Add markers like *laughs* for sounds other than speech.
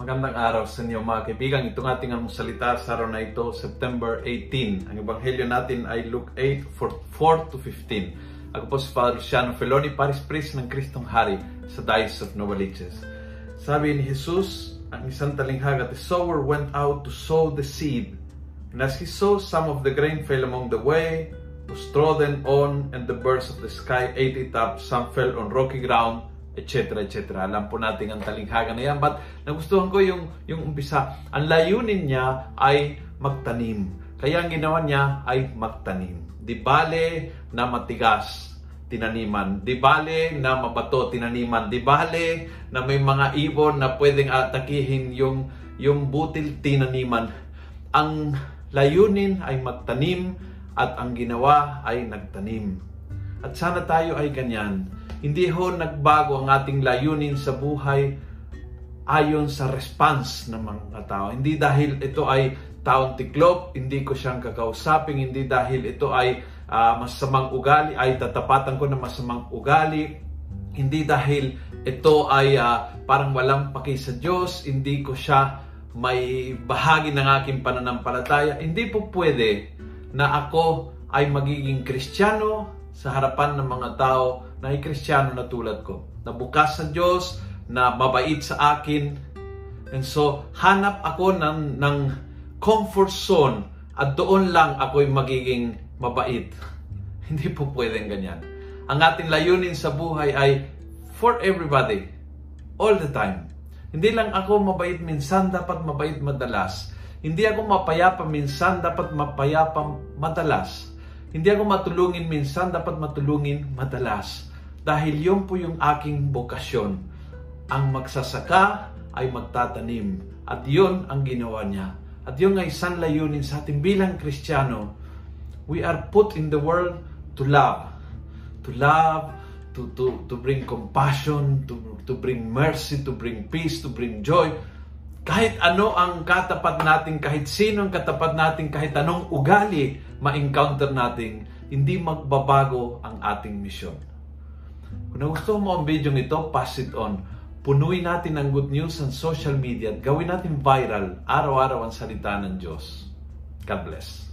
Magandang araw sa inyo mga kaibigan. Itong ating salita sa araw na ito, September 18. Ang ebanghelyo natin ay Luke 8, 4 to 15. Ako po si Father Luciano Feloni, Paris Priest ng Kristong Hari sa Diocese of Novaliches. Sabi ni Jesus, ang isang talinghaga, the sower went out to sow the seed. And as he sowed, some of the grain fell among the way, was trodden on, and the birds of the sky ate it up. Some fell on rocky ground, etc. etc. Alam po natin ang talinghaga na yan. But nagustuhan ko yung, yung umpisa. Ang layunin niya ay magtanim. Kaya ang ginawa niya ay magtanim. Di bale na matigas, tinaniman. Di bale na mabato, tinaniman. Di bale na may mga ibon na pwedeng atakihin yung, yung butil, tinaniman. Ang layunin ay magtanim at ang ginawa ay nagtanim. At sana tayo ay ganyan hindi ho nagbago ang ating layunin sa buhay ayon sa response ng mga tao. Hindi dahil ito ay taong tiklop, hindi ko siyang kakausapin, hindi dahil ito ay uh, masamang ugali, ay tatapatan ko na masamang ugali, hindi dahil ito ay uh, parang walang paki sa Diyos, hindi ko siya may bahagi ng aking pananampalataya. Hindi po pwede na ako ay magiging kristyano sa harapan ng mga tao na ay kristyano na tulad ko. Na bukas sa Diyos, na mabait sa akin. And so, hanap ako ng, ng comfort zone at doon lang ako'y magiging mabait. *laughs* Hindi po pwedeng ganyan. Ang ating layunin sa buhay ay for everybody, all the time. Hindi lang ako mabait minsan, dapat mabait madalas. Hindi ako mapayapa minsan, dapat mapayapa madalas. Hindi ako matulungin minsan, dapat matulungin madalas. Dahil yun po yung aking bokasyon. Ang magsasaka ay magtatanim. At yun ang ginawa niya. At yun ay isang layunin sa ating bilang Kristiyano. We are put in the world to love. To love, to, to, to bring compassion, to, to bring mercy, to bring peace, to bring joy. Kahit ano ang katapat natin, kahit sino ang katapat natin, kahit anong ugali, ma-encounter natin, hindi magbabago ang ating misyon. Kung nagustuhan mo ang video ito, pass it on. Punuin natin ang good news sa social media at gawin natin viral araw-araw ang salita ng Diyos. God bless.